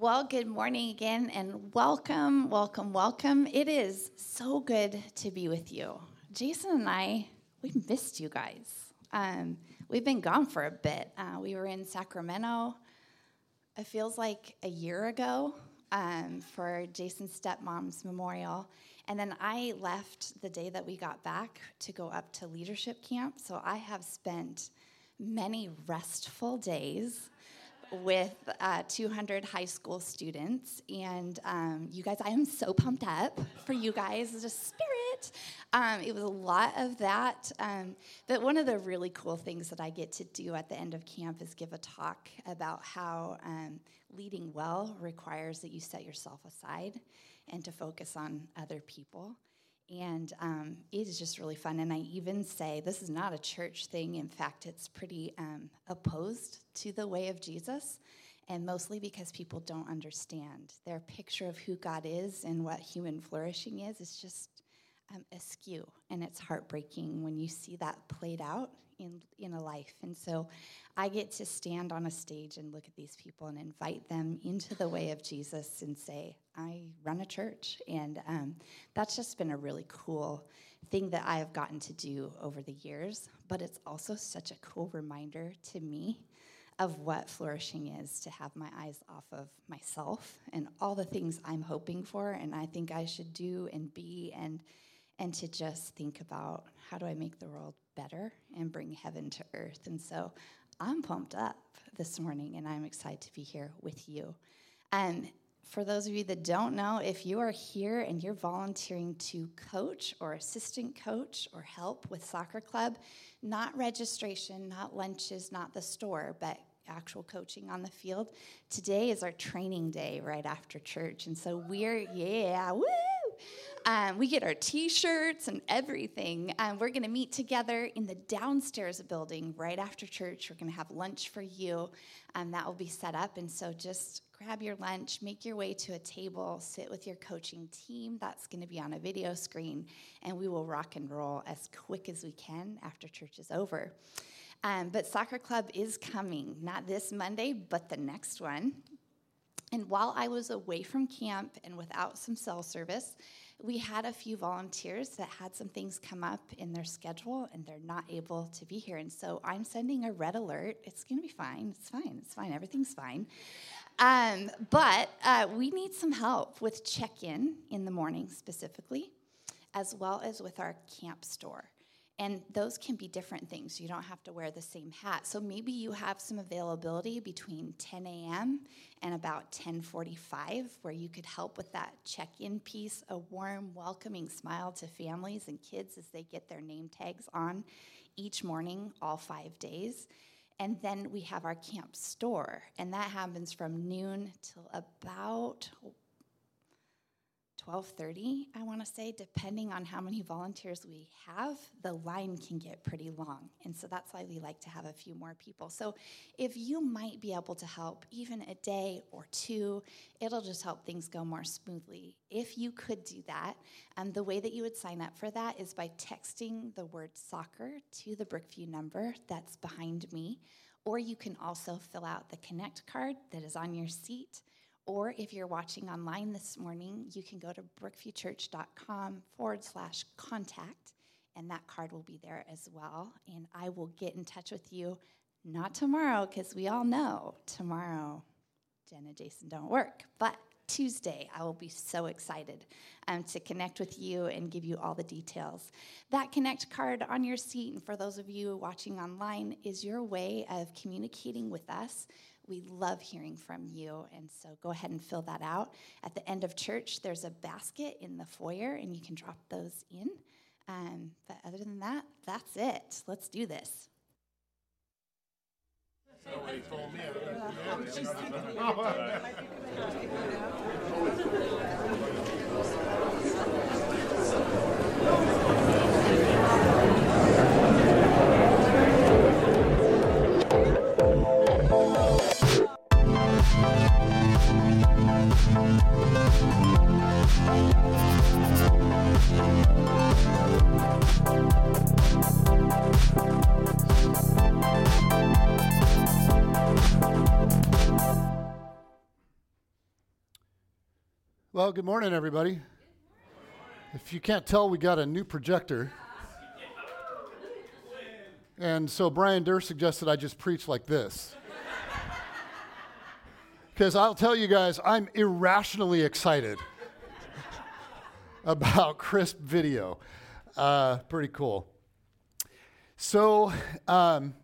Well, good morning again and welcome, welcome, welcome. It is so good to be with you. Jason and I, we missed you guys. Um, we've been gone for a bit. Uh, we were in Sacramento, it feels like a year ago, um, for Jason's stepmom's memorial. And then I left the day that we got back to go up to leadership camp. So I have spent many restful days with uh, 200 high school students. And um, you guys, I am so pumped up for you guys, the spirit. Um, it was a lot of that. Um, but one of the really cool things that I get to do at the end of camp is give a talk about how um, leading well requires that you set yourself aside and to focus on other people. And um, it is just really fun. And I even say this is not a church thing. In fact, it's pretty um, opposed to the way of Jesus, and mostly because people don't understand. Their picture of who God is and what human flourishing is is just um, askew. And it's heartbreaking when you see that played out in, in a life. And so I get to stand on a stage and look at these people and invite them into the way of Jesus and say, I run a church. And um, that's just been a really cool thing that I have gotten to do over the years. But it's also such a cool reminder to me of what flourishing is to have my eyes off of myself and all the things I'm hoping for and I think I should do and be and and to just think about how do I make the world better and bring heaven to earth. And so I'm pumped up this morning and I'm excited to be here with you. And for those of you that don't know, if you are here and you're volunteering to coach or assistant coach or help with soccer club, not registration, not lunches, not the store, but actual coaching on the field, today is our training day right after church. And so we're, yeah, woo! Um, we get our t shirts and everything. Um, we're going to meet together in the downstairs building right after church. We're going to have lunch for you. Um, that will be set up. And so just grab your lunch, make your way to a table, sit with your coaching team. That's going to be on a video screen. And we will rock and roll as quick as we can after church is over. Um, but Soccer Club is coming, not this Monday, but the next one. And while I was away from camp and without some cell service, we had a few volunteers that had some things come up in their schedule and they're not able to be here. And so I'm sending a red alert. It's going to be fine. It's fine. It's fine. Everything's fine. Um, but uh, we need some help with check in in the morning specifically, as well as with our camp store. And those can be different things. You don't have to wear the same hat. So maybe you have some availability between 10 a.m. and about 10:45 where you could help with that check-in piece, a warm, welcoming smile to families and kids as they get their name tags on each morning all 5 days. And then we have our camp store, and that happens from noon till about 12:30, I want to say, depending on how many volunteers we have, the line can get pretty long. And so that's why we like to have a few more people. So if you might be able to help even a day or two, it'll just help things go more smoothly. If you could do that, um, the way that you would sign up for that is by texting the word soccer to the Brookview number that's behind me. Or you can also fill out the Connect card that is on your seat or if you're watching online this morning, you can go to brookviewchurch.com forward slash contact, and that card will be there as well. And I will get in touch with you, not tomorrow, because we all know tomorrow Jen and Jason don't work, but Tuesday, I will be so excited um, to connect with you and give you all the details. That Connect card on your seat, and for those of you watching online, is your way of communicating with us we love hearing from you, and so go ahead and fill that out. At the end of church, there's a basket in the foyer, and you can drop those in. Um, but other than that, that's it. Let's do this. Somebody told me. Well, good morning, everybody. If you can't tell, we got a new projector. And so Brian Durr suggested I just preach like this. Because I'll tell you guys, I'm irrationally excited about crisp video. Uh, pretty cool. So, um,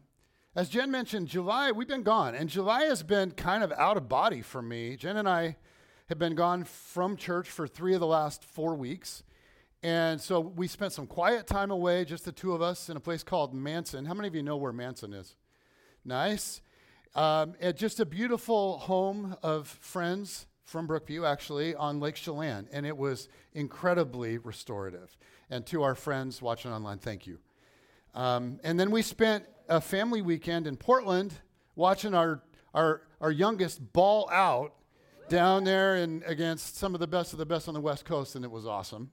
as Jen mentioned, July, we've been gone, and July has been kind of out of body for me. Jen and I have been gone from church for three of the last four weeks. And so we spent some quiet time away, just the two of us, in a place called Manson. How many of you know where Manson is? Nice. Um, just a beautiful home of friends from Brookview, actually, on Lake Chelan. And it was incredibly restorative. And to our friends watching online, thank you. Um, and then we spent a family weekend in Portland watching our, our, our youngest ball out down there and against some of the best of the best on the West Coast, and it was awesome.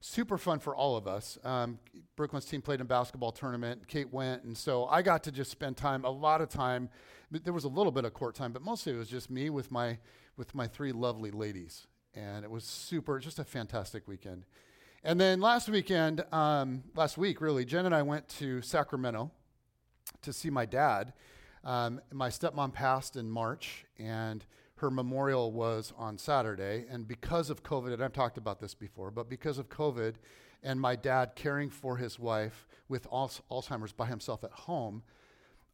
Super fun for all of us. Um, Brooklyn's team played in basketball tournament. Kate went, and so I got to just spend time, a lot of time. There was a little bit of court time, but mostly it was just me with my with my three lovely ladies, and it was super, just a fantastic weekend. And then last weekend, um, last week really, Jen and I went to Sacramento to see my dad. Um, my stepmom passed in March, and her memorial was on Saturday. And because of COVID, and I've talked about this before, but because of COVID and my dad caring for his wife with Alzheimer's by himself at home,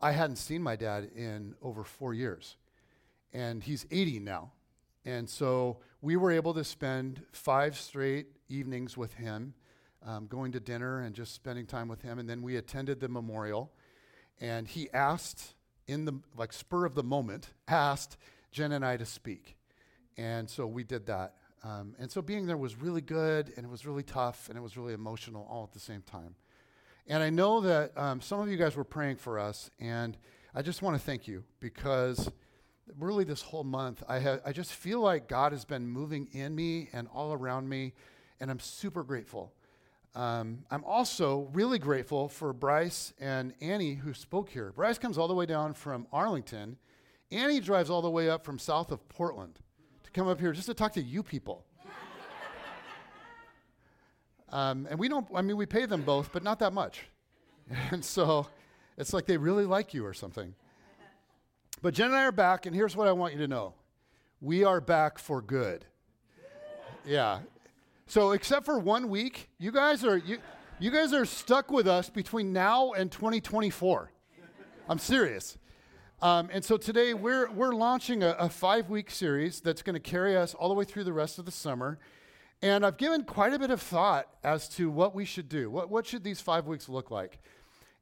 I hadn't seen my dad in over four years. And he's 80 now. And so we were able to spend five straight evenings with him, um, going to dinner and just spending time with him. And then we attended the memorial. And he asked, in the like spur of the moment, asked Jen and I to speak. And so we did that. Um, and so being there was really good, and it was really tough, and it was really emotional all at the same time. And I know that um, some of you guys were praying for us, and I just want to thank you because really this whole month, I, have, I just feel like God has been moving in me and all around me, and I'm super grateful. Um, I'm also really grateful for Bryce and Annie who spoke here. Bryce comes all the way down from Arlington Annie drives all the way up from south of Portland to come up here just to talk to you people. um, and we don't, I mean, we pay them both, but not that much. And so it's like they really like you or something. But Jen and I are back, and here's what I want you to know we are back for good. Yeah. So, except for one week, you guys are, you, you guys are stuck with us between now and 2024. I'm serious. Um, and so today we're, we're launching a, a five week series that's going to carry us all the way through the rest of the summer. And I've given quite a bit of thought as to what we should do. What, what should these five weeks look like?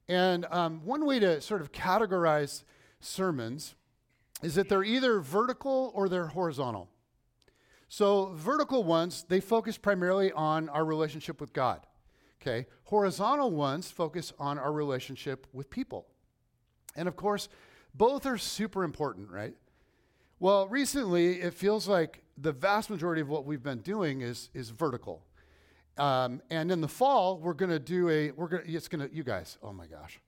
And um, one way to sort of categorize sermons is that they're either vertical or they're horizontal. So, vertical ones, they focus primarily on our relationship with God. Okay? Horizontal ones focus on our relationship with people. And of course, both are super important, right? Well, recently it feels like the vast majority of what we've been doing is, is vertical. Um, and in the fall, we're to do a, we're to, it's to, you guys, oh my gosh.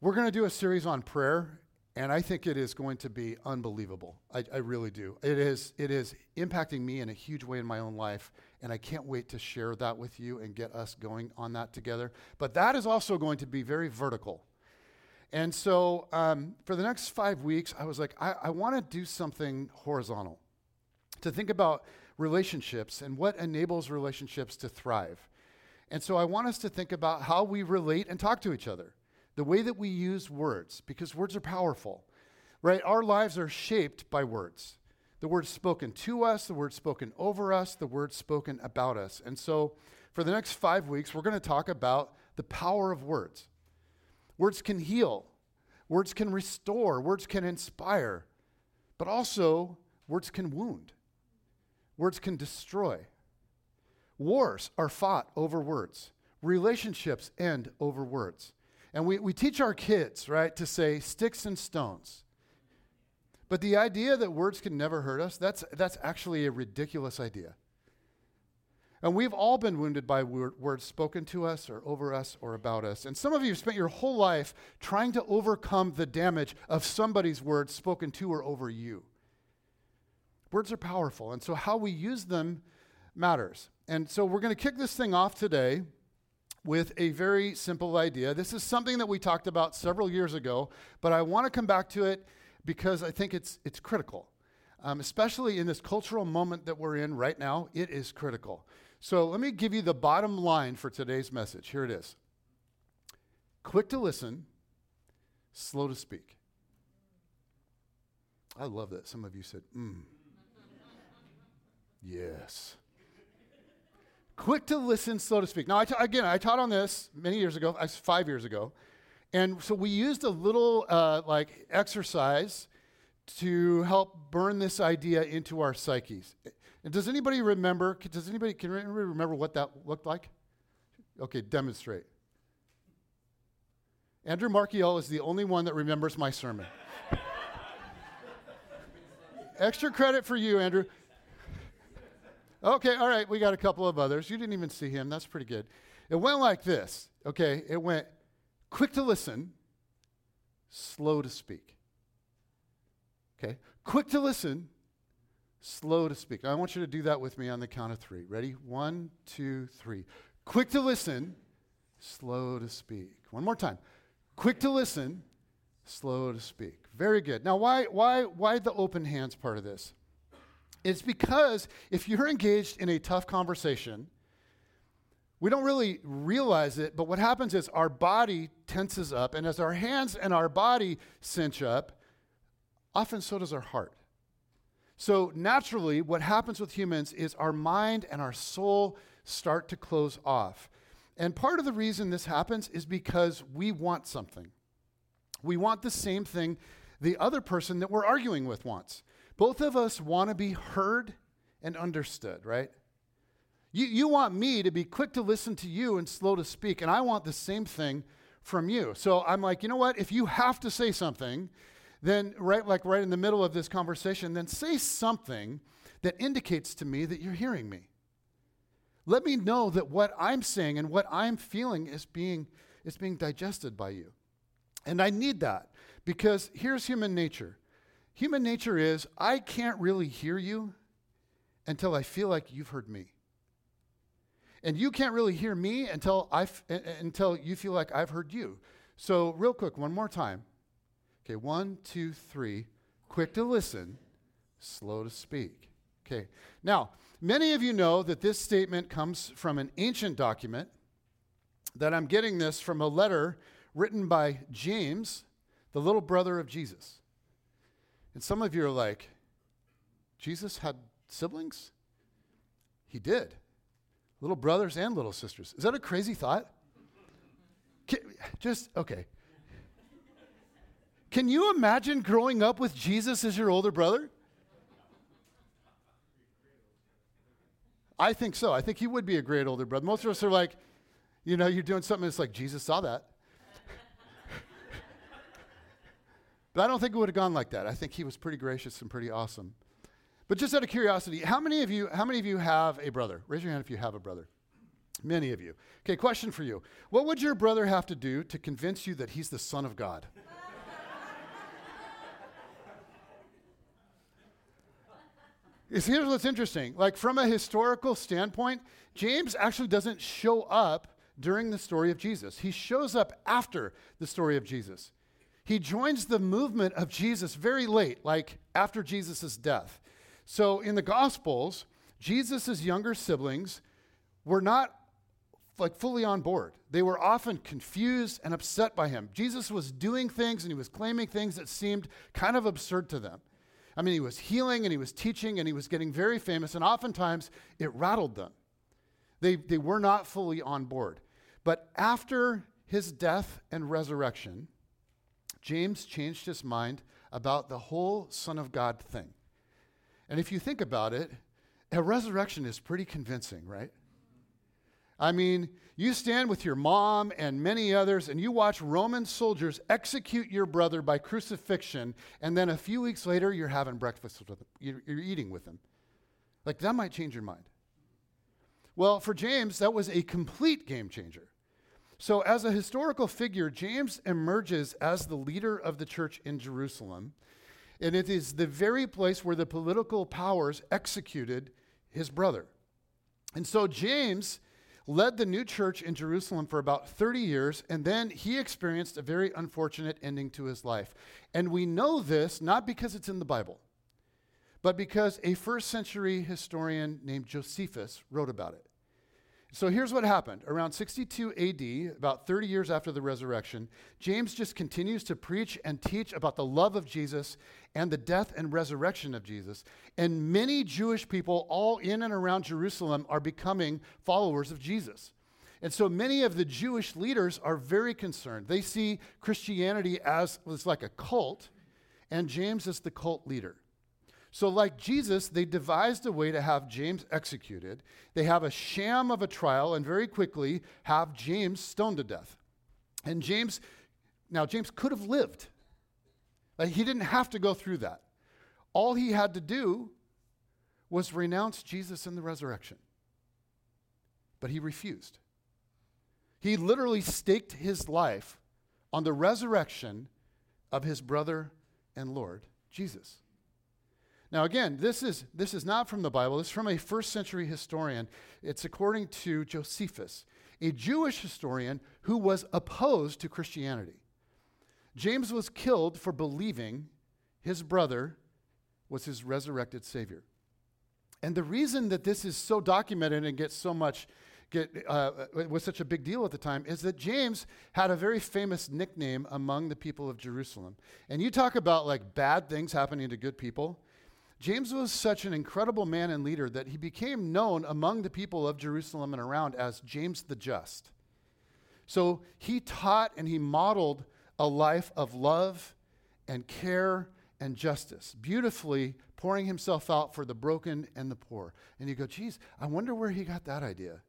We're to do a series on prayer, and I think it is going to be unbelievable. I, I really do. It is, it is impacting me in a huge way in my own life, and I can't wait to share that with you and get us going on that together. But that is also going to be very vertical. And so um, for the next five weeks, I was like, I, I want to do something horizontal to think about relationships and what enables relationships to thrive. And so I want us to think about how we relate and talk to each other, the way that we use words, because words are powerful, right? Our lives are shaped by words. The words spoken to us, the words spoken over us, the words spoken about us. And so for the next five weeks, we're going to talk about the power of words. Words can heal, words can restore, words can inspire, but also words can wound, words can destroy. Wars are fought over words, relationships end over words. And we, we teach our kids, right, to say sticks and stones. But the idea that words can never hurt us, that's, that's actually a ridiculous idea. And we've all been wounded by word, words spoken to us or over us or about us. And some of you have spent your whole life trying to overcome the damage of somebody's words spoken to or over you. Words are powerful. And so how we use them matters. And so we're going to kick this thing off today with a very simple idea. This is something that we talked about several years ago, but I want to come back to it because I think it's, it's critical. Um, especially in this cultural moment that we're in right now, it is critical. So let me give you the bottom line for today's message. Here it is quick to listen, slow to speak. I love that. Some of you said, mm. yes. Quick to listen, slow to speak. Now, I ta- again, I taught on this many years ago, five years ago. And so we used a little uh, like exercise to help burn this idea into our psyches. And does anybody remember? Does anybody can anybody remember what that looked like? Okay, demonstrate. Andrew Markiel is the only one that remembers my sermon. Extra credit for you, Andrew. Okay, all right, we got a couple of others. You didn't even see him. That's pretty good. It went like this. Okay, it went quick to listen, slow to speak. Okay, quick to listen, slow to speak. I want you to do that with me on the count of three. Ready? One, two, three. Quick to listen, slow to speak. One more time. Quick to listen, slow to speak. Very good. Now, why, why, why the open hands part of this? It's because if you're engaged in a tough conversation, we don't really realize it, but what happens is our body tenses up, and as our hands and our body cinch up, often so does our heart. So, naturally, what happens with humans is our mind and our soul start to close off. And part of the reason this happens is because we want something. We want the same thing the other person that we're arguing with wants. Both of us want to be heard and understood, right? You, you want me to be quick to listen to you and slow to speak, and I want the same thing from you. So I'm like, you know what? If you have to say something, then right like right in the middle of this conversation, then say something that indicates to me that you're hearing me. Let me know that what I'm saying and what I'm feeling is being is being digested by you. And I need that because here's human nature. Human nature is I can't really hear you until I feel like you've heard me. And you can't really hear me until, I f- until you feel like I've heard you. So, real quick, one more time. Okay, one, two, three. Quick to listen, slow to speak. Okay, now, many of you know that this statement comes from an ancient document, that I'm getting this from a letter written by James, the little brother of Jesus. And some of you are like, Jesus had siblings? He did. Little brothers and little sisters. Is that a crazy thought? Just, okay. Can you imagine growing up with Jesus as your older brother? I think so. I think he would be a great older brother. Most of us are like, you know, you're doing something that's like, Jesus saw that. But I don't think it would have gone like that. I think he was pretty gracious and pretty awesome. But just out of curiosity, how many of you how many of you have a brother? Raise your hand if you have a brother. Many of you. Okay, question for you. What would your brother have to do to convince you that he's the son of God? Here's what's interesting. Like from a historical standpoint, James actually doesn't show up during the story of Jesus. He shows up after the story of Jesus he joins the movement of Jesus very late, like after Jesus' death. So in the Gospels, Jesus' younger siblings were not like fully on board. They were often confused and upset by him. Jesus was doing things and he was claiming things that seemed kind of absurd to them. I mean, he was healing and he was teaching and he was getting very famous, and oftentimes it rattled them. They, they were not fully on board. But after his death and resurrection, James changed his mind about the whole Son of God thing. And if you think about it, a resurrection is pretty convincing, right? I mean, you stand with your mom and many others, and you watch Roman soldiers execute your brother by crucifixion, and then a few weeks later, you're having breakfast with him. You're, you're eating with him. Like, that might change your mind. Well, for James, that was a complete game changer. So, as a historical figure, James emerges as the leader of the church in Jerusalem. And it is the very place where the political powers executed his brother. And so James led the new church in Jerusalem for about 30 years, and then he experienced a very unfortunate ending to his life. And we know this not because it's in the Bible, but because a first century historian named Josephus wrote about it. So here's what happened. Around 62 AD, about 30 years after the resurrection, James just continues to preach and teach about the love of Jesus and the death and resurrection of Jesus. And many Jewish people, all in and around Jerusalem, are becoming followers of Jesus. And so many of the Jewish leaders are very concerned. They see Christianity as it's like a cult, and James is the cult leader. So, like Jesus, they devised a way to have James executed. They have a sham of a trial and very quickly have James stoned to death. And James, now, James could have lived. Like, he didn't have to go through that. All he had to do was renounce Jesus and the resurrection. But he refused. He literally staked his life on the resurrection of his brother and Lord, Jesus. Now, again, this is, this is not from the Bible. This is from a first century historian. It's according to Josephus, a Jewish historian who was opposed to Christianity. James was killed for believing his brother was his resurrected Savior. And the reason that this is so documented and gets so much get, uh, was such a big deal at the time is that James had a very famous nickname among the people of Jerusalem. And you talk about like bad things happening to good people. James was such an incredible man and leader that he became known among the people of Jerusalem and around as James the Just. So he taught and he modeled a life of love and care and justice, beautifully pouring himself out for the broken and the poor. And you go, geez, I wonder where he got that idea.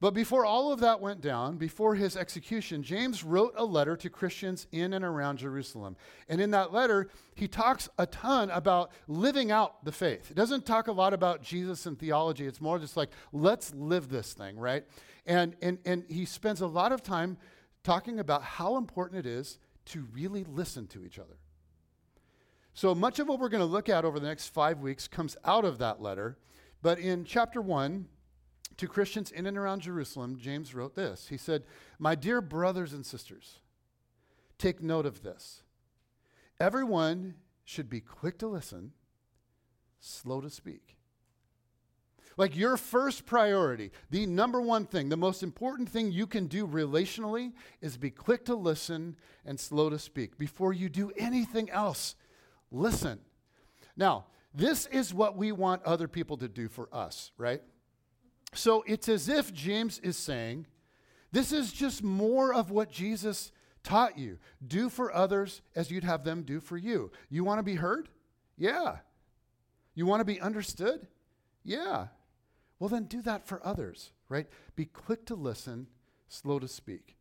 But before all of that went down, before his execution, James wrote a letter to Christians in and around Jerusalem. And in that letter, he talks a ton about living out the faith. It doesn't talk a lot about Jesus and theology. It's more just like, let's live this thing, right? And, and, and he spends a lot of time talking about how important it is to really listen to each other. So much of what we're going to look at over the next five weeks comes out of that letter. But in chapter one, to Christians in and around Jerusalem, James wrote this. He said, My dear brothers and sisters, take note of this. Everyone should be quick to listen, slow to speak. Like your first priority, the number one thing, the most important thing you can do relationally is be quick to listen and slow to speak. Before you do anything else, listen. Now, this is what we want other people to do for us, right? So it's as if James is saying, this is just more of what Jesus taught you. Do for others as you'd have them do for you. You want to be heard? Yeah. You want to be understood? Yeah. Well, then do that for others, right? Be quick to listen, slow to speak.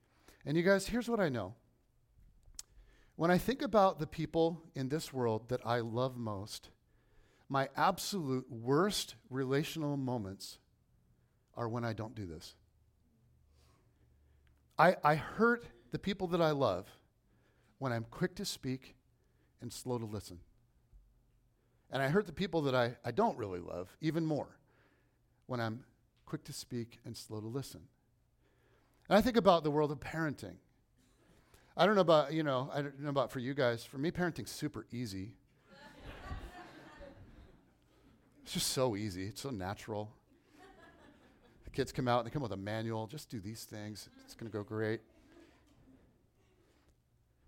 And you guys, here's what I know. When I think about the people in this world that I love most, my absolute worst relational moments are when I don't do this. I, I hurt the people that I love when I'm quick to speak and slow to listen. And I hurt the people that I, I don't really love even more when I'm quick to speak and slow to listen. And I think about the world of parenting. I don't know about, you know, I don't know about for you guys. For me, parenting's super easy. it's just so easy. It's so natural. The kids come out and they come with a manual. Just do these things. It's going to go great.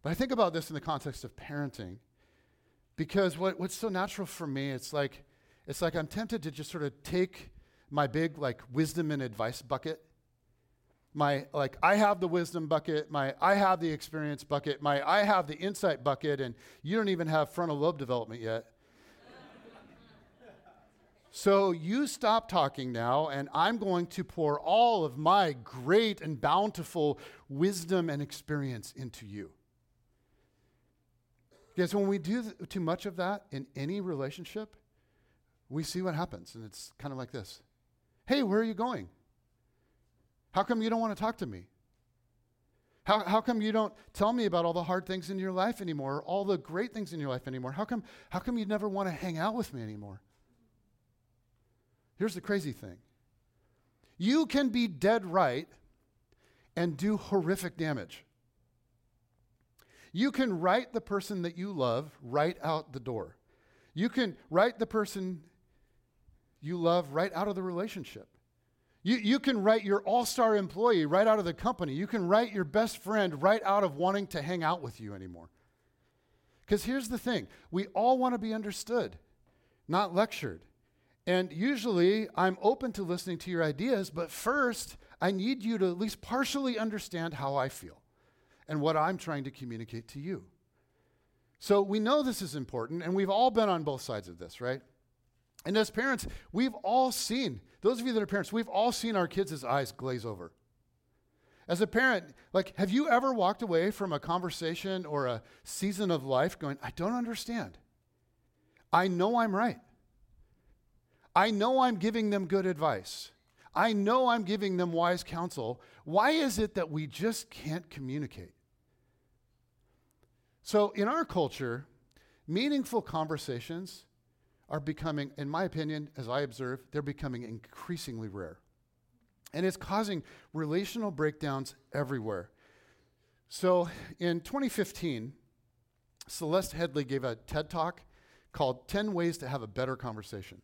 But I think about this in the context of parenting because what, what's so natural for me, it's like, it's like I'm tempted to just sort of take my big like wisdom and advice bucket my like i have the wisdom bucket my i have the experience bucket my i have the insight bucket and you don't even have frontal lobe development yet so you stop talking now, and I'm going to pour all of my great and bountiful wisdom and experience into you. Because when we do th- too much of that in any relationship, we see what happens. And it's kind of like this Hey, where are you going? How come you don't want to talk to me? How, how come you don't tell me about all the hard things in your life anymore, or all the great things in your life anymore? How come, how come you never want to hang out with me anymore? Here's the crazy thing you can be dead right and do horrific damage. You can write the person that you love right out the door. You can write the person you love right out of the relationship. You, you can write your all star employee right out of the company. You can write your best friend right out of wanting to hang out with you anymore. Because here's the thing we all want to be understood, not lectured. And usually I'm open to listening to your ideas, but first I need you to at least partially understand how I feel and what I'm trying to communicate to you. So we know this is important, and we've all been on both sides of this, right? And as parents, we've all seen, those of you that are parents, we've all seen our kids' eyes glaze over. As a parent, like, have you ever walked away from a conversation or a season of life going, I don't understand? I know I'm right. I know I'm giving them good advice. I know I'm giving them wise counsel. Why is it that we just can't communicate? So, in our culture, meaningful conversations are becoming, in my opinion, as I observe, they're becoming increasingly rare. And it's causing relational breakdowns everywhere. So in 2015, Celeste Headlee gave a TED talk called 10 Ways to Have a Better Conversation.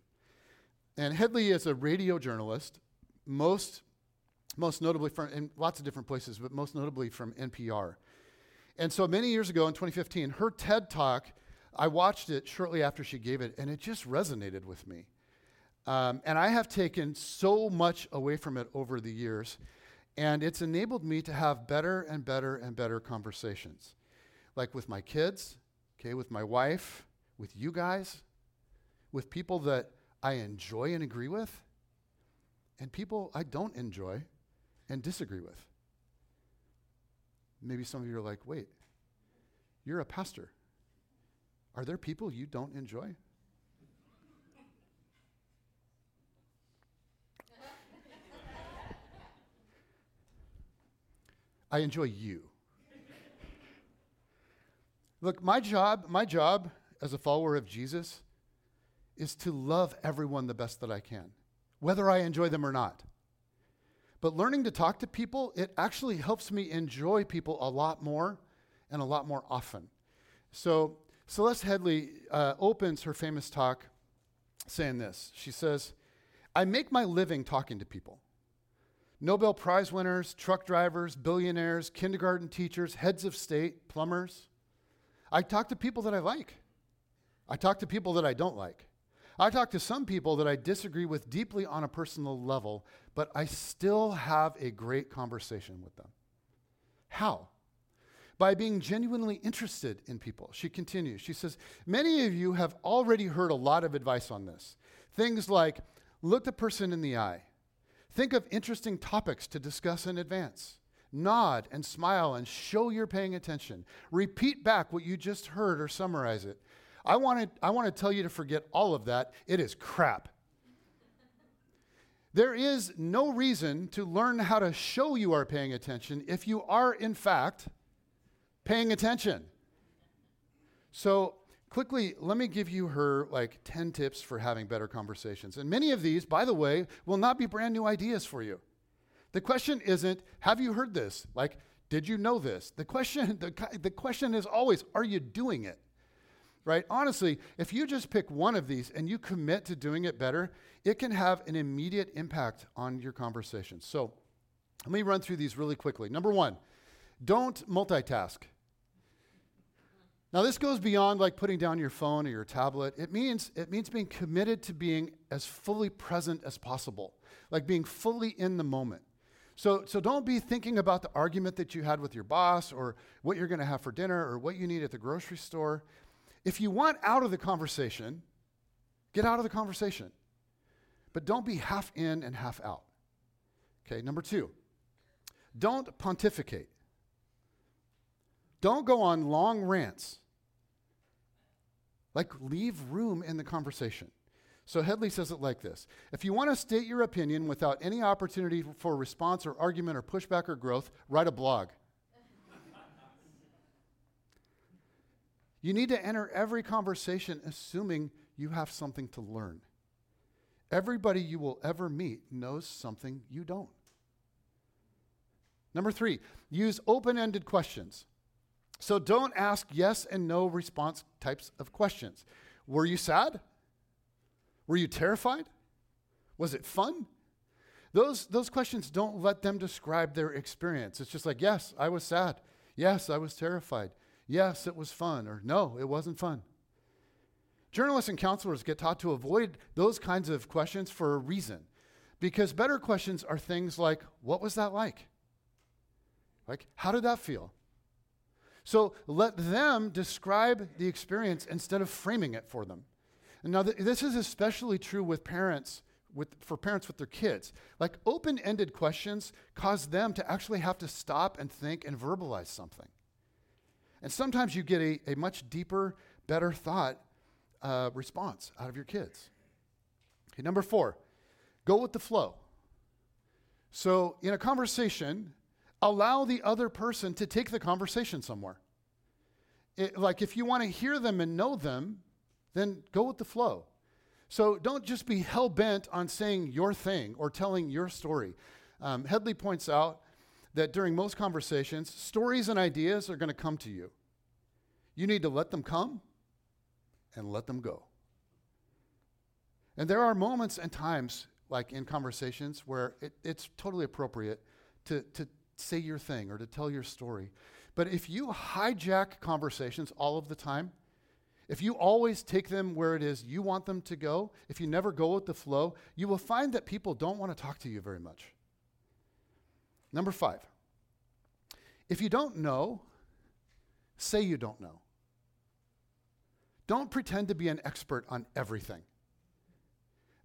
And Headlee is a radio journalist, most, most notably from, in lots of different places, but most notably from NPR. And so many years ago in 2015, her TED talk I watched it shortly after she gave it, and it just resonated with me. Um, and I have taken so much away from it over the years, and it's enabled me to have better and better and better conversations, like with my kids, okay, with my wife, with you guys, with people that I enjoy and agree with, and people I don't enjoy and disagree with. Maybe some of you are like, wait, you're a pastor. Are there people you don't enjoy? I enjoy you. Look, my job, my job as a follower of Jesus is to love everyone the best that I can, whether I enjoy them or not. But learning to talk to people, it actually helps me enjoy people a lot more and a lot more often. So Celeste Headlee uh, opens her famous talk saying this. She says, I make my living talking to people. Nobel Prize winners, truck drivers, billionaires, kindergarten teachers, heads of state, plumbers. I talk to people that I like. I talk to people that I don't like. I talk to some people that I disagree with deeply on a personal level, but I still have a great conversation with them. How? by being genuinely interested in people. She continues. She says, Many of you have already heard a lot of advice on this. Things like look the person in the eye, think of interesting topics to discuss in advance. Nod and smile and show you're paying attention. Repeat back what you just heard or summarize it. I want to I want to tell you to forget all of that. It is crap. There is no reason to learn how to show you are paying attention if you are, in fact, paying attention. So, quickly, let me give you her like 10 tips for having better conversations. And many of these, by the way, will not be brand new ideas for you. The question isn't, have you heard this? Like, did you know this? The question, the, the question is always, are you doing it? Right? Honestly, if you just pick one of these and you commit to doing it better, it can have an immediate impact on your conversations. So, let me run through these really quickly. Number one, don't multitask. Now, this goes beyond like putting down your phone or your tablet. It means, it means being committed to being as fully present as possible, like being fully in the moment. So, so don't be thinking about the argument that you had with your boss or what you're going to have for dinner or what you need at the grocery store. If you want out of the conversation, get out of the conversation. But don't be half in and half out. Okay, number two, don't pontificate. Don't go on long rants. Like, leave room in the conversation. So Headlee says it like this If you want to state your opinion without any opportunity for response or argument or pushback or growth, write a blog. You need to enter every conversation assuming you have something to learn. Everybody you will ever meet knows something you don't. Number three, use open ended questions. So don't ask yes and no response types of questions. Were you sad? Were you terrified? Was it fun? Those, those questions don't let them describe their experience. It's just like, yes, I was sad. Yes, I was terrified. Yes, it was fun. Or no, it wasn't fun. Journalists and counselors get taught to avoid those kinds of questions for a reason. Because better questions are things like, what was that like? Like, how did that feel? So let them describe the experience instead of framing it for them. And now, th- this is especially true with parents, with, for parents with their kids. Like, open ended questions cause them to actually have to stop and think and verbalize something. And sometimes you get a, a much deeper, better thought uh, response out of your kids. Okay, number four, go with the flow. So, in a conversation, allow the other person to take the conversation somewhere. It, like, if you want to hear them and know them, then go with the flow. So, don't just be hell bent on saying your thing or telling your story. Um, Headlee points out that during most conversations, stories and ideas are going to come to you. You need to let them come and let them go. And there are moments and times, like in conversations, where it, it's totally appropriate to, to say your thing or to tell your story. But if you hijack conversations all of the time, if you always take them where it is you want them to go, if you never go with the flow, you will find that people don't want to talk to you very much. Number five, if you don't know, say you don't know. Don't pretend to be an expert on everything.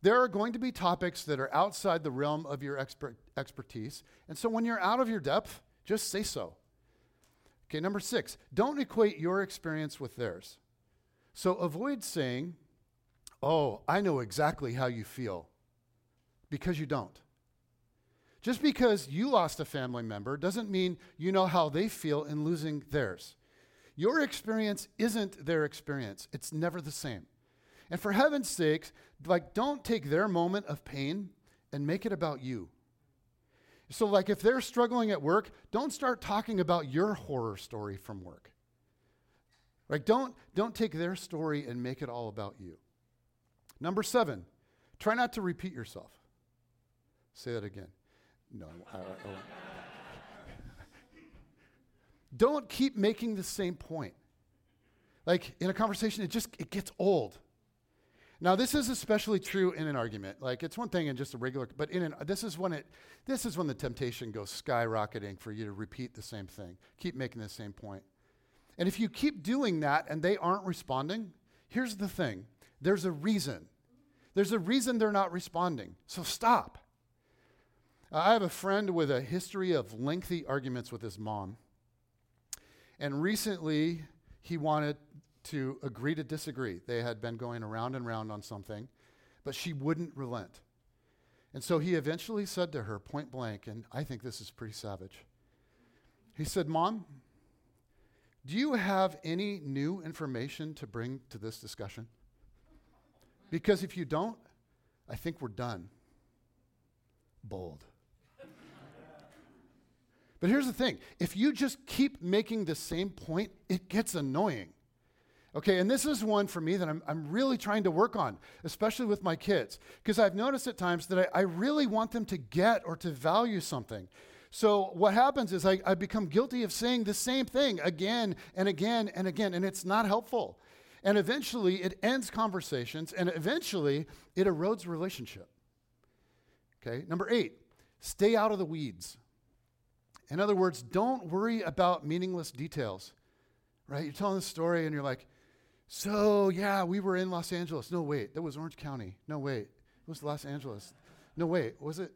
There are going to be topics that are outside the realm of your expert, expertise. And so when you're out of your depth, just say so. Okay, number six, don't equate your experience with theirs. So avoid saying, Oh, I know exactly how you feel, because you don't. Just because you lost a family member doesn't mean you know how they feel in losing theirs. Your experience isn't their experience, it's never the same. And for heaven's sakes, like, don't take their moment of pain and make it about you. So, like, if they're struggling at work, don't start talking about your horror story from work. Like, don't, don't take their story and make it all about you. Number seven, try not to repeat yourself. Say that again. No, I, I, I don't keep making the same point. Like in a conversation, it just it gets old. Now, this is especially true in an argument. Like it's one thing in just a regular, but in an this is when it this is when the temptation goes skyrocketing for you to repeat the same thing, keep making the same point. And if you keep doing that and they aren't responding, here's the thing: there's a reason. There's a reason they're not responding. So stop. I have a friend with a history of lengthy arguments with his mom. And recently, he wanted to agree to disagree. They had been going around and round on something, but she wouldn't relent. And so he eventually said to her point blank, and I think this is pretty savage. He said, Mom, do you have any new information to bring to this discussion? Because if you don't, I think we're done. Bold. But here's the thing if you just keep making the same point, it gets annoying. Okay, and this is one for me that I'm, I'm really trying to work on, especially with my kids, because I've noticed at times that I, I, really want them to get or to value something. So what happens is I, I become guilty of saying the same thing again and again and again, and it's not helpful. And eventually it ends conversations, and eventually it erodes relationship. Okay, number eight, stay out of the weeds. In other words, don't worry about meaningless details, right? You're telling the story and you're like, so yeah, we were in Los Angeles. No, wait, that was Orange County. No, wait, it was Los Angeles. No, wait, was it?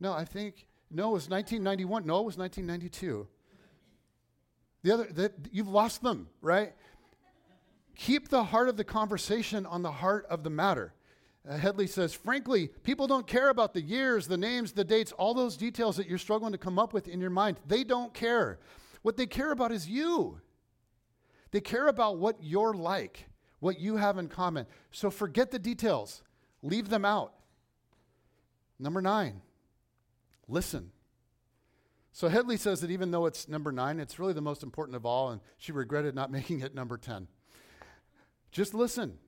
No, I think, no, it was 1991. No, it was 1992. The other, that you've lost them, right? Keep the heart of the conversation on the heart of the matter. Uh, Headlee says, frankly, people don't care about the years, the names, the dates, all those details that you're struggling to come up with in your mind. They don't care. What they care about is you. They care about what you're like, what you have in common. So forget the details, leave them out. Number nine, listen. So Headlee says that even though it's number nine, it's really the most important of all, and she regretted not making it number 10. Just listen.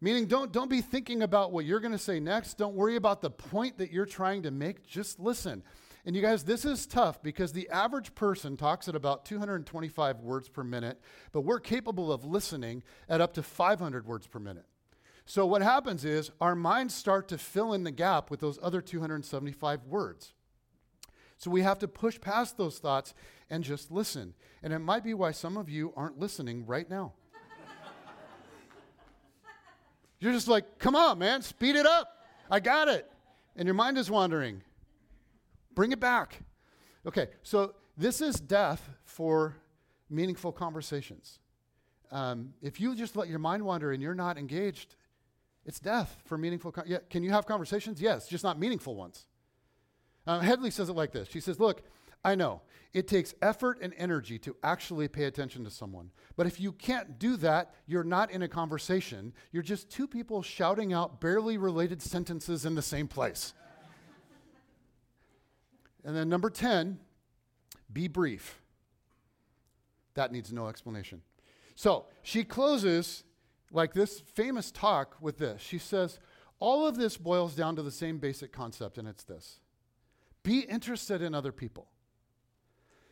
Meaning, don't, don't be thinking about what you're going to say next. Don't worry about the point that you're trying to make. Just listen. And you guys, this is tough because the average person talks at about 225 words per minute, but we're capable of listening at up to 500 words per minute. So what happens is our minds start to fill in the gap with those other 275 words. So we have to push past those thoughts and just listen. And it might be why some of you aren't listening right now. You're just like, come on, man, speed it up. I got it. And your mind is wandering. Bring it back. Okay, so this is death for meaningful conversations. Um, if you just let your mind wander and you're not engaged, it's death for meaningful. Con- yeah, can you have conversations? Yes, just not meaningful ones. Uh, Headlee says it like this. She says, "Look, I know it takes effort and energy to actually pay attention to someone, but if you can't do that, you're not in a conversation. You're just two people shouting out barely related sentences in the same place." And then number 10, be brief. That needs no explanation. So she closes like this famous talk with this. She says, All of this boils down to the same basic concept, and it's this be interested in other people.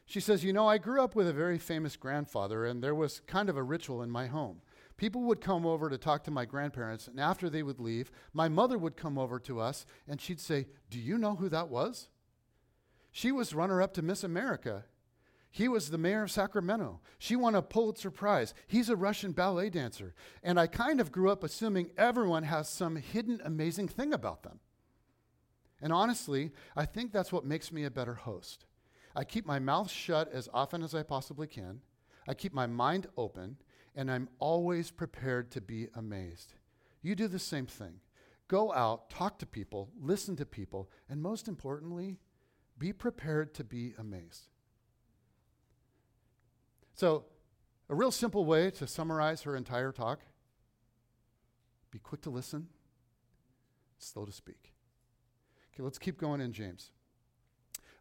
She says, You know, I grew up with a very famous grandfather, and there was kind of a ritual in my home. People would come over to talk to my grandparents, and after they would leave, my mother would come over to us, and she'd say, Do you know who that was? She was runner up to Miss America. He was the mayor of Sacramento. She won a Pulitzer Prize. He's a Russian ballet dancer. And I kind of grew up assuming everyone has some hidden amazing thing about them. And honestly, I think that's what makes me a better host. I keep my mouth shut as often as I possibly can. I keep my mind open, and I'm always prepared to be amazed. You do the same thing. Go out, talk to people, listen to people, and most importantly, be prepared to be amazed. So, a real simple way to summarize her entire talk be quick to listen, slow to speak. Okay, let's keep going in James.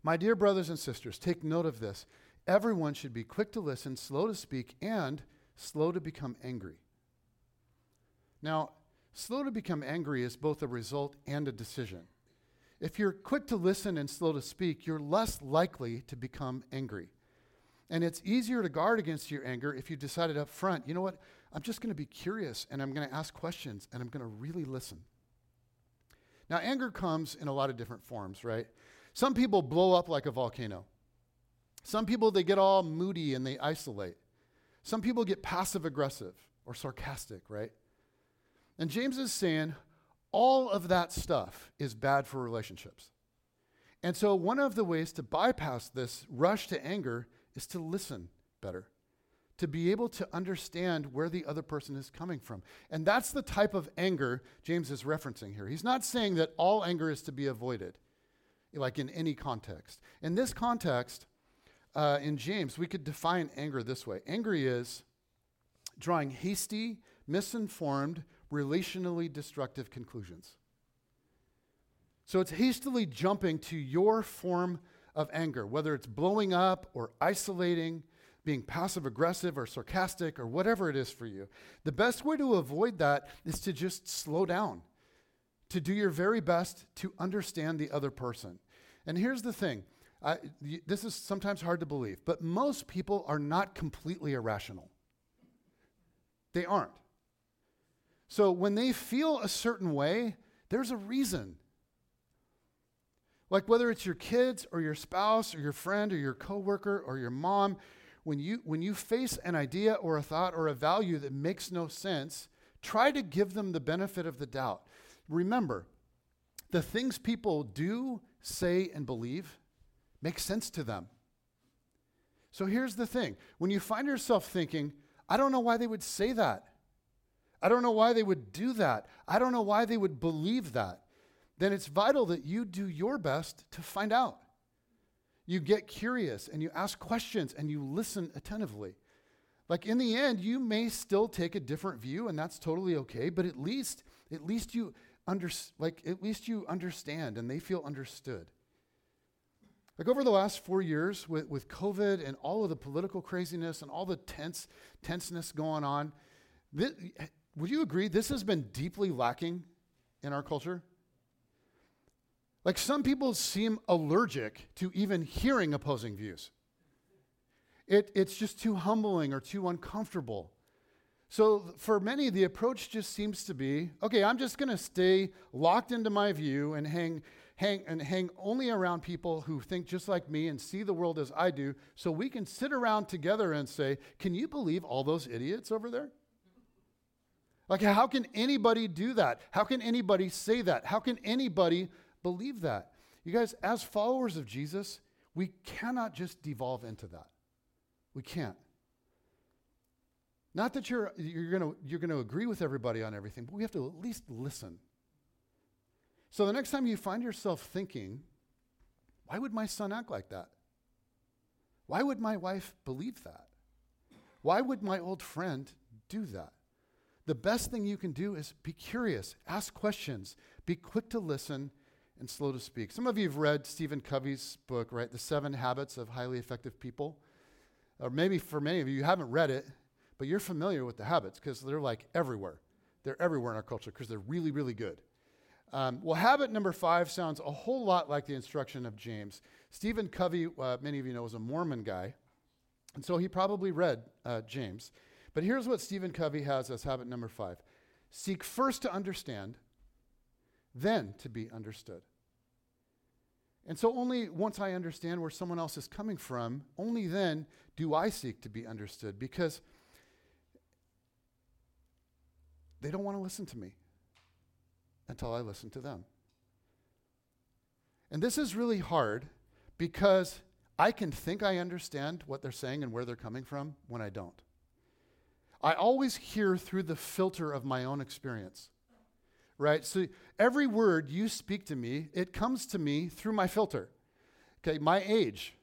My dear brothers and sisters, take note of this. Everyone should be quick to listen, slow to speak, and slow to become angry. Now, slow to become angry is both a result and a decision. If you're quick to listen and slow to speak, you're less likely to become angry. And it's easier to guard against your anger if you decided up front, you know what, I'm just going to be curious and I'm going to ask questions and I'm going to really listen. Now, anger comes in a lot of different forms, right? Some people blow up like a volcano. Some people, they get all moody and they isolate. Some people get passive aggressive or sarcastic, right? And James is saying, all of that stuff is bad for relationships. And so, one of the ways to bypass this rush to anger is to listen better, to be able to understand where the other person is coming from. And that's the type of anger James is referencing here. He's not saying that all anger is to be avoided, like in any context. In this context, uh, in James, we could define anger this way angry is drawing hasty, misinformed, relationally destructive conclusions. So it's hastily jumping to your form of anger, whether it's blowing up or isolating, being passive aggressive or sarcastic or whatever it is for you. The best way to avoid that is to just slow down, to do your very best to understand the other person. And here's the thing I, this is sometimes hard to believe, but most people are not completely irrational. They aren't. So when they feel a certain way, there's a reason. Like whether it's your kids or your spouse or your friend or your coworker or your mom, when you when you face an idea or a thought or a value that makes no sense, try to give them the benefit of the doubt. Remember, the things people do, say and believe make sense to them. So here's the thing. When you find yourself thinking, I don't know why they would say that. I don't know why they would do that. I don't know why they would believe that. Then it's vital that you do your best to find out. You get curious and you ask questions and you listen attentively. Like in the end, you may still take a different view, and that's totally okay, but at least, at least you under, like at least you understand and they feel understood. Like over the last four years with, with COVID and all of the political craziness and all the tense tenseness going on, this, would you agree this has been deeply lacking in our culture? Like some people seem allergic to even hearing opposing views. It, it's just too humbling or too uncomfortable. So for many, the approach just seems to be okay, I'm just going to stay locked into my view and hang, hang, and hang only around people who think just like me and see the world as I do, so we can sit around together and say, Can you believe all those idiots over there? Like, how can anybody do that? How can anybody say that? How can anybody believe that. You guys, as followers of Jesus, we cannot just devolve into that. We can't. Not that you're, you're going you're going to agree with everybody on everything, but we have to at least listen. So the next time you find yourself thinking, why would my son act like that? Why would my wife believe that? Why would my old friend do that? The best thing you can do is be curious, ask questions, be quick to listen, and slow to speak. Some of you have read Stephen Covey's book, right? The Seven Habits of Highly Effective People. Or maybe for many of you, you haven't read it, but you're familiar with the habits because they're like everywhere. They're everywhere in our culture because they're really, really good. Um, well, habit number five sounds a whole lot like the instruction of James. Stephen Covey, uh, many of you know, is a Mormon guy, and so he probably read uh, James. But here's what Stephen Covey has as habit number five seek first to understand, then to be understood. And so, only once I understand where someone else is coming from, only then do I seek to be understood because they don't want to listen to me until I listen to them. And this is really hard because I can think I understand what they're saying and where they're coming from when I don't. I always hear through the filter of my own experience right? So every word you speak to me, it comes to me through my filter. Okay, my age.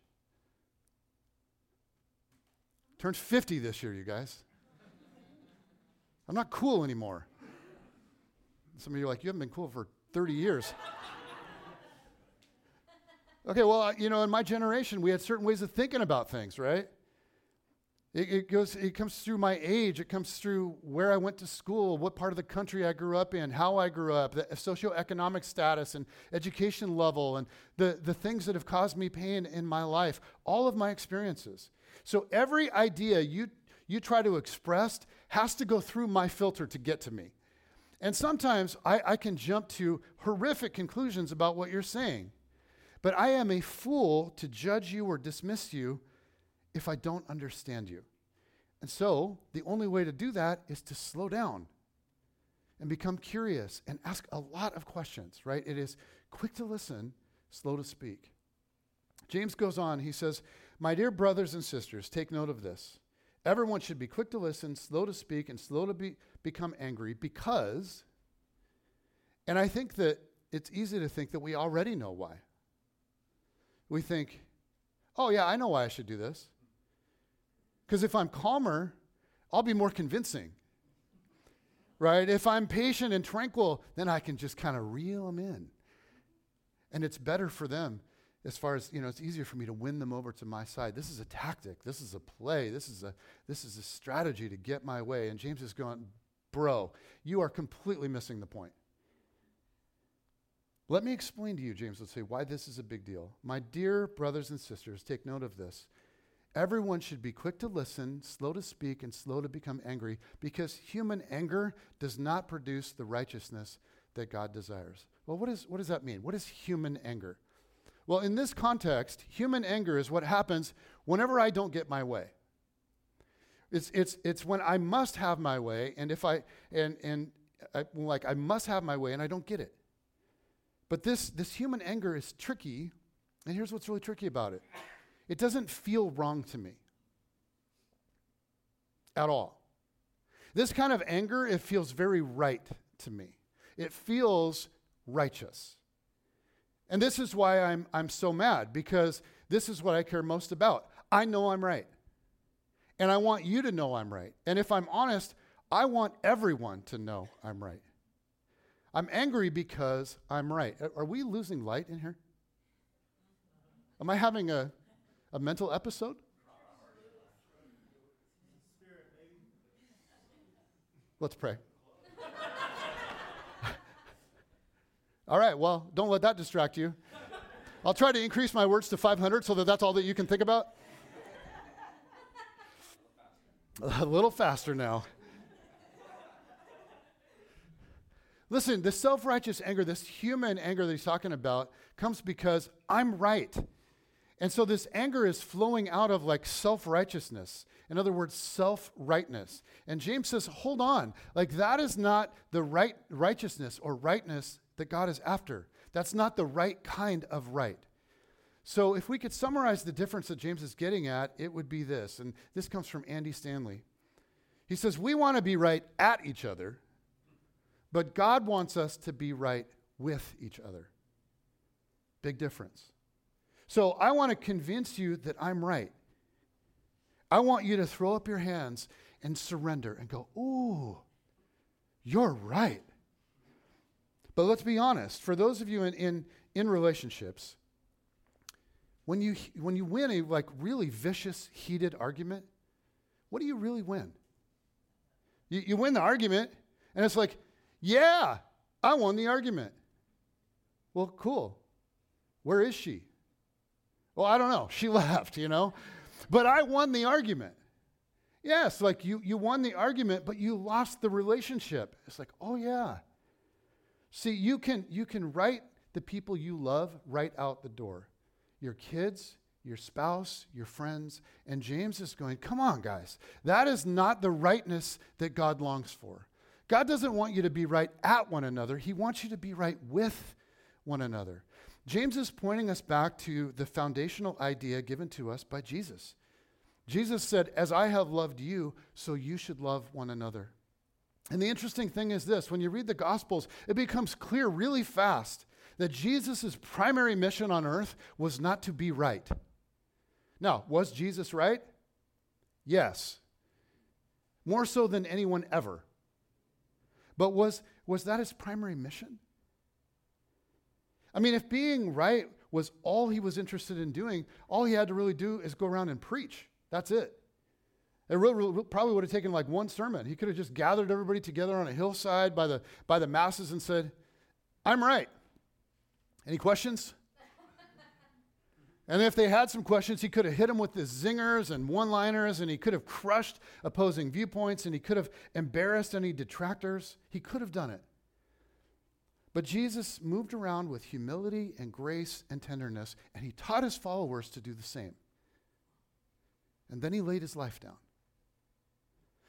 Turned 50 this year, you guys. I'm not cool anymore. Some of you are like, you haven't been cool for 30 years. okay, well, you know, in my generation, we had certain ways of thinking about things, right? It, it, goes, it comes through my age. It comes through where I went to school, what part of the country I grew up in, how I grew up, the socioeconomic status and education level, and the, the things that have caused me pain in my life, all of my experiences. So every idea you, you try to express has to go through my filter to get to me. And sometimes I, I can jump to horrific conclusions about what you're saying. But I am a fool to judge you or dismiss you if I don't understand you. And so, the only way to do that is to slow down and become curious and ask a lot of questions, right? It is quick to listen, slow to speak. James goes on, he says, My dear brothers and sisters, take note of this. Everyone should be quick to listen, slow to speak, and slow to be, become angry because, and I think that it's easy to think that we already know why. We think, oh, yeah, I know why I should do this. Because if I'm calmer, I'll be more convincing. Right? If I'm patient and tranquil, then I can just kind of reel them in. And it's better for them as far as, you know, it's easier for me to win them over to my side. This is a tactic. This is a play. This is a, this is a strategy to get my way. And James is going, bro, you are completely missing the point. Let me explain to you, James, let's say, why this is a big deal. My dear brothers and sisters, take note of this. Everyone should be quick to listen, slow to speak, and slow to become angry because human anger does not produce the righteousness that God desires. Well, what, is, what does that mean? What is human anger? Well, in this context, human anger is what happens whenever I don't get my way. It's, it's, it's when I must have my way, and if I, and, and I, like, I must have my way and I don't get it. But this, this human anger is tricky, and here's what's really tricky about it it doesn't feel wrong to me at all. This kind of anger, it feels very right to me. It feels righteous. And this is why I'm, I'm so mad, because this is what I care most about. I know I'm right. And I want you to know I'm right. And if I'm honest, I want everyone to know I'm right. I'm angry because I'm right. Are we losing light in here? Am I having a, a mental episode? Let's pray. All right, well, don't let that distract you. I'll try to increase my words to 500 so that that's all that you can think about. A little faster now. Listen, the self righteous anger, this human anger that he's talking about, comes because I'm right. And so this anger is flowing out of like self righteousness. In other words, self rightness. And James says, hold on. Like that is not the right righteousness or rightness that God is after. That's not the right kind of right. So if we could summarize the difference that James is getting at, it would be this. And this comes from Andy Stanley. He says, We want to be right at each other, but God wants us to be right with each other. Big difference. So I want to convince you that I'm right. I want you to throw up your hands and surrender and go, Ooh, you're right. But let's be honest, for those of you in, in, in relationships, when you, when you win a like really vicious, heated argument, what do you really win? You, you win the argument, and it's like, yeah, I won the argument. Well, cool. Where is she? Well, I don't know. She left, you know? But I won the argument. Yes, like you, you won the argument, but you lost the relationship. It's like, oh yeah. See, you can you can write the people you love right out the door. Your kids, your spouse, your friends. And James is going, come on, guys. That is not the rightness that God longs for. God doesn't want you to be right at one another, He wants you to be right with one another. James is pointing us back to the foundational idea given to us by Jesus. Jesus said, As I have loved you, so you should love one another. And the interesting thing is this when you read the Gospels, it becomes clear really fast that Jesus' primary mission on earth was not to be right. Now, was Jesus right? Yes. More so than anyone ever. But was, was that his primary mission? I mean, if being right was all he was interested in doing, all he had to really do is go around and preach. That's it. It really, probably would have taken like one sermon. He could have just gathered everybody together on a hillside by the, by the masses and said, I'm right. Any questions? and if they had some questions, he could have hit them with the zingers and one liners, and he could have crushed opposing viewpoints, and he could have embarrassed any detractors. He could have done it. But Jesus moved around with humility and grace and tenderness, and he taught his followers to do the same. And then he laid his life down.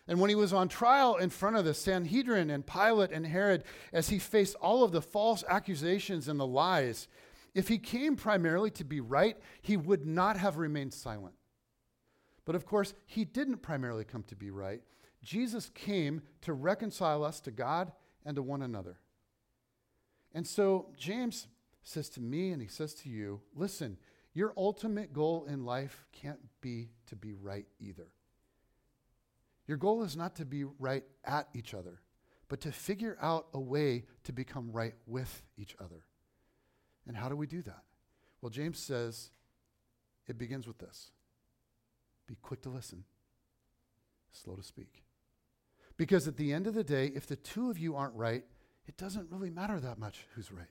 And when he was on trial in front of the Sanhedrin and Pilate and Herod, as he faced all of the false accusations and the lies, if he came primarily to be right, he would not have remained silent. But of course, he didn't primarily come to be right. Jesus came to reconcile us to God and to one another. And so James says to me and he says to you listen, your ultimate goal in life can't be to be right either. Your goal is not to be right at each other, but to figure out a way to become right with each other. And how do we do that? Well, James says it begins with this be quick to listen, slow to speak. Because at the end of the day, if the two of you aren't right, it doesn't really matter that much who's right.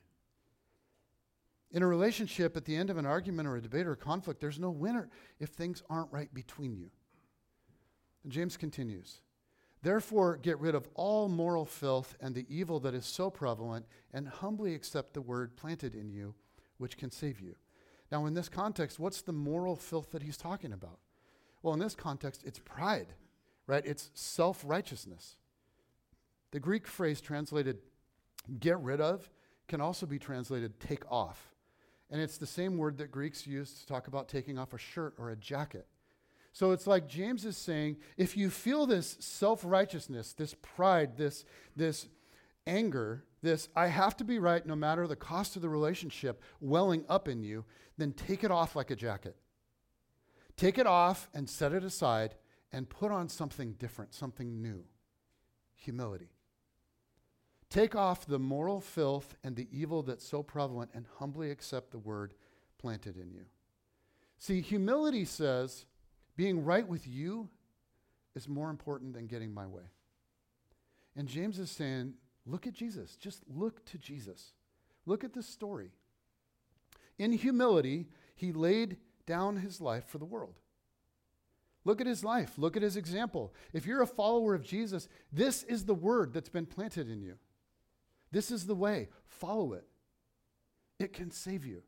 In a relationship, at the end of an argument or a debate or a conflict, there's no winner if things aren't right between you. And James continues Therefore, get rid of all moral filth and the evil that is so prevalent, and humbly accept the word planted in you, which can save you. Now, in this context, what's the moral filth that he's talking about? Well, in this context, it's pride, right? It's self righteousness. The Greek phrase translated get rid of can also be translated take off. And it's the same word that Greeks use to talk about taking off a shirt or a jacket. So it's like James is saying if you feel this self righteousness, this pride, this, this anger, this I have to be right no matter the cost of the relationship welling up in you, then take it off like a jacket. Take it off and set it aside and put on something different, something new humility. Take off the moral filth and the evil that's so prevalent and humbly accept the word planted in you. See, humility says being right with you is more important than getting my way. And James is saying, look at Jesus. Just look to Jesus. Look at this story. In humility, he laid down his life for the world. Look at his life. Look at his example. If you're a follower of Jesus, this is the word that's been planted in you. This is the way. Follow it. It can save you.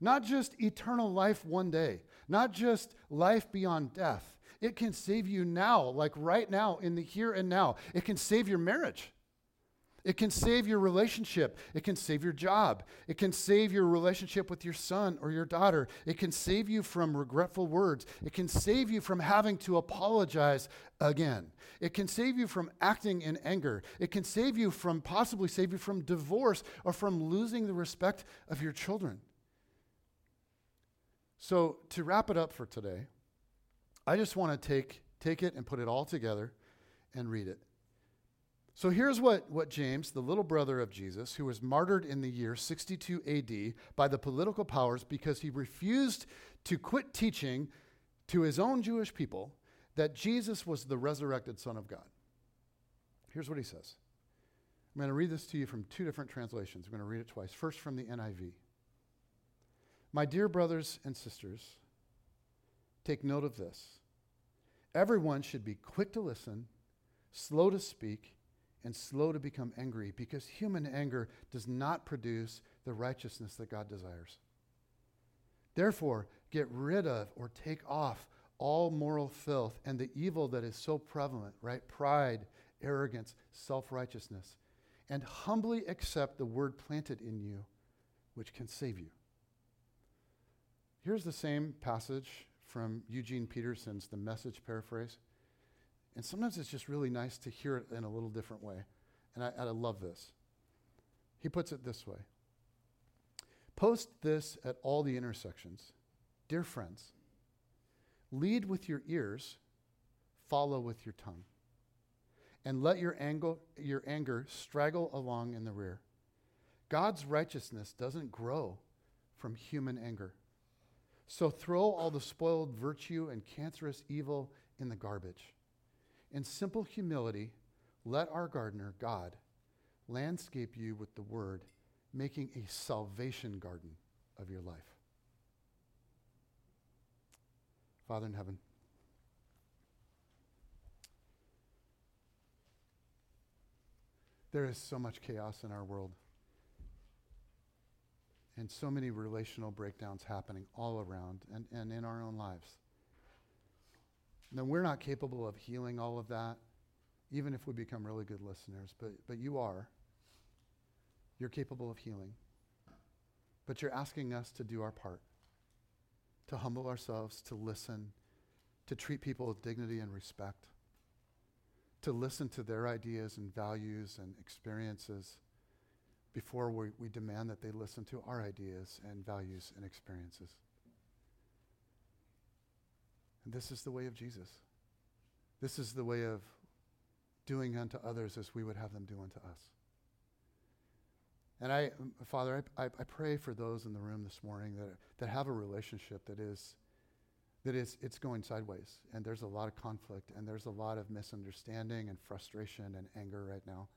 Not just eternal life one day, not just life beyond death. It can save you now, like right now, in the here and now. It can save your marriage. It can save your relationship. It can save your job. It can save your relationship with your son or your daughter. It can save you from regretful words. It can save you from having to apologize again. It can save you from acting in anger. It can save you from, possibly save you from divorce or from losing the respect of your children. So, to wrap it up for today, I just want to take, take it and put it all together and read it. So here's what, what James, the little brother of Jesus, who was martyred in the year 62 AD by the political powers because he refused to quit teaching to his own Jewish people that Jesus was the resurrected Son of God. Here's what he says. I'm going to read this to you from two different translations. I'm going to read it twice. First from the NIV. My dear brothers and sisters, take note of this. Everyone should be quick to listen, slow to speak, and slow to become angry because human anger does not produce the righteousness that God desires. Therefore, get rid of or take off all moral filth and the evil that is so prevalent, right? Pride, arrogance, self righteousness, and humbly accept the word planted in you, which can save you. Here's the same passage from Eugene Peterson's The Message paraphrase. And sometimes it's just really nice to hear it in a little different way. And I, I love this. He puts it this way Post this at all the intersections. Dear friends, lead with your ears, follow with your tongue, and let your, angle, your anger straggle along in the rear. God's righteousness doesn't grow from human anger. So throw all the spoiled virtue and cancerous evil in the garbage. In simple humility, let our gardener, God, landscape you with the word, making a salvation garden of your life. Father in heaven, there is so much chaos in our world and so many relational breakdowns happening all around and, and in our own lives. Now, we're not capable of healing all of that, even if we become really good listeners, but, but you are. You're capable of healing. But you're asking us to do our part, to humble ourselves, to listen, to treat people with dignity and respect, to listen to their ideas and values and experiences before we, we demand that they listen to our ideas and values and experiences. And this is the way of Jesus. This is the way of doing unto others as we would have them do unto us. And I, um, Father, I, I, I pray for those in the room this morning that, that have a relationship that is, that is, it's going sideways. And there's a lot of conflict and there's a lot of misunderstanding and frustration and anger right now.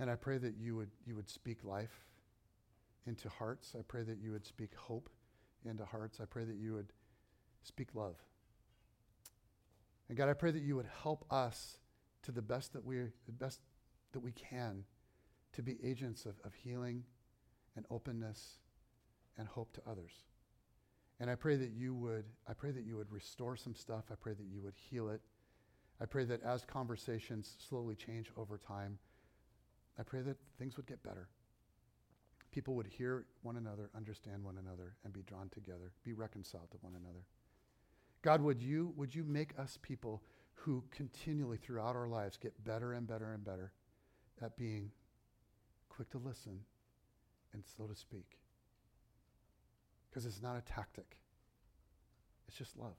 And I pray that you would, you would speak life into hearts. I pray that you would speak hope into hearts. I pray that you would speak love. And God, I pray that you would help us to the best that we the best that we can to be agents of, of healing and openness and hope to others. And I pray that you would I pray that you would restore some stuff. I pray that you would heal it. I pray that as conversations slowly change over time, I pray that things would get better. People would hear one another, understand one another, and be drawn together, be reconciled to one another. God, would you, would you make us people who continually throughout our lives get better and better and better at being quick to listen and slow to speak? Because it's not a tactic, it's just love.